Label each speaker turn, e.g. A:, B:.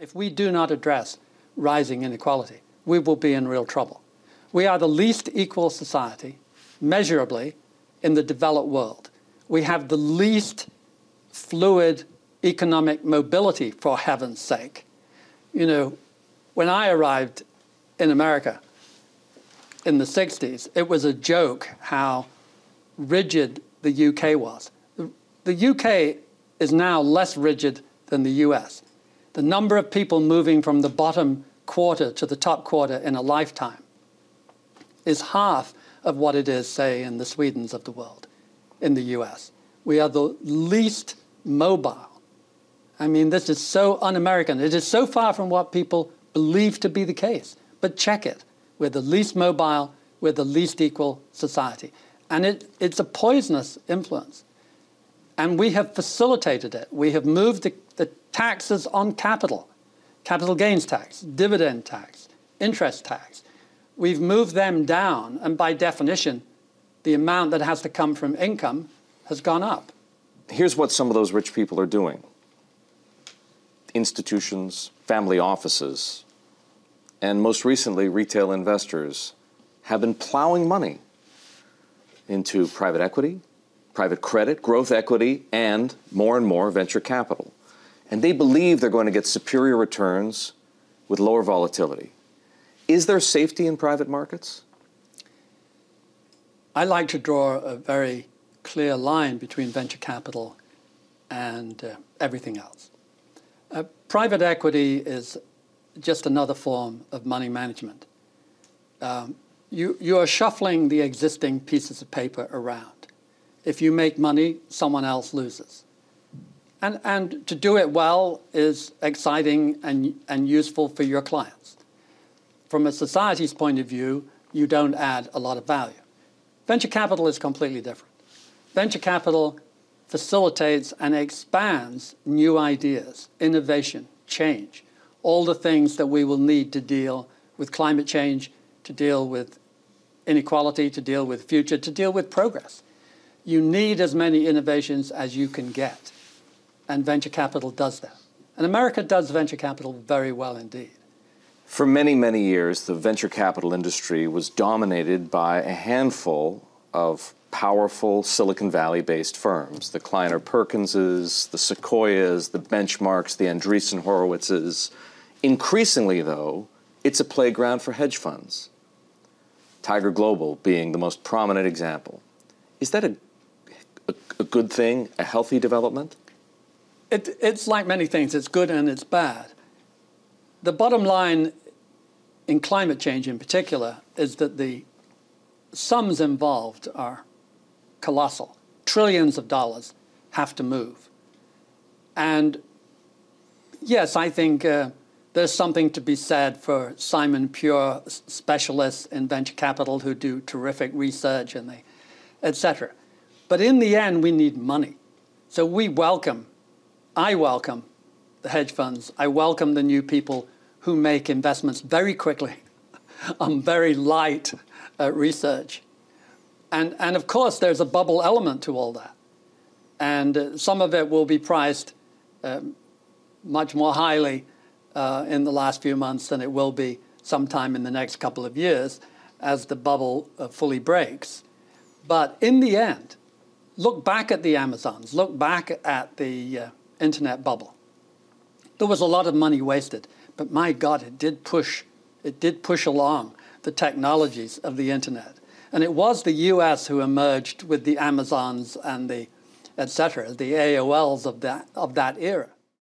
A: If we do not address rising inequality, we will be in real trouble. We are the least equal society, measurably, in the developed world. We have the least fluid economic mobility, for heaven's sake. You know, when I arrived in America in the 60s, it was a joke how rigid the UK was. The, UK is now less rigid than the US. The number of people moving from the bottom quarter to the top quarter in a lifetime is half of what it is, say, in the Swedens of the world, in the US. We are the least mobile. I mean, this is so un American. It is so far from what people believe to be the case. But check it. We're the least mobile, we're the least equal society. And it, it's a poisonous influence. And we have facilitated it. We have moved the, the taxes on capital, capital gains tax, dividend tax, interest tax. We've moved them down, and by definition, the amount that has to come from income has gone up.
B: Here's what some of those rich people are doing institutions, family offices, and most recently, retail investors have been plowing money into private equity, private credit, growth equity, and more and more venture capital. And they believe they're going to get superior returns with lower volatility. Is there safety in private markets?
A: I like to draw a very clear line between venture capital and uh, everything else. Uh, private equity is just another form of money management. Um, you, you are shuffling the existing pieces of paper around. If you make money, someone else loses. And, and to do it well is exciting and, and useful for your clients. From a society's point of view, you don't add a lot of value. Venture capital is completely different. Venture capital facilitates and expands new ideas, innovation, change, all the things that we will need to deal with climate change, to deal with inequality, to deal with future, to deal with progress. You need as many innovations as you can get. And venture capital does that. And America does venture capital very well indeed.
B: For many, many years, the venture capital industry was dominated by a handful of powerful Silicon Valley based firms the Kleiner Perkinses, the Sequoias, the Benchmarks, the Andreessen Horowitzes. Increasingly, though, it's a playground for hedge funds. Tiger Global being the most prominent example. Is that a, a, good thing, a healthy development?
A: It, it's like many things, it's good and it's bad. The bottom line in climate change in particular is that the sums involved are colossal. Trillions of dollars have to move. And yes, I think uh, there's something to be said for Simon Pure specialists in venture capital who do terrific research and they, etc. But in the end, we need money. So we welcome, I welcome the hedge funds. I welcome the new people who make investments very quickly on very light uh, research. And, and of course, there's a bubble element to all that. And uh, some of it will be priced um, much more highly uh, in the last few months than it will be sometime in the next couple of years as the bubble uh, fully breaks. But in the end, look back at the Amazons, look back at the uh, internet bubble. There was a lot of money wasted, but my God, it did push, it did push along the technologies of the internet. And it was the US who emerged with the Amazons and the, et cetera, the AOLs of that, of that era.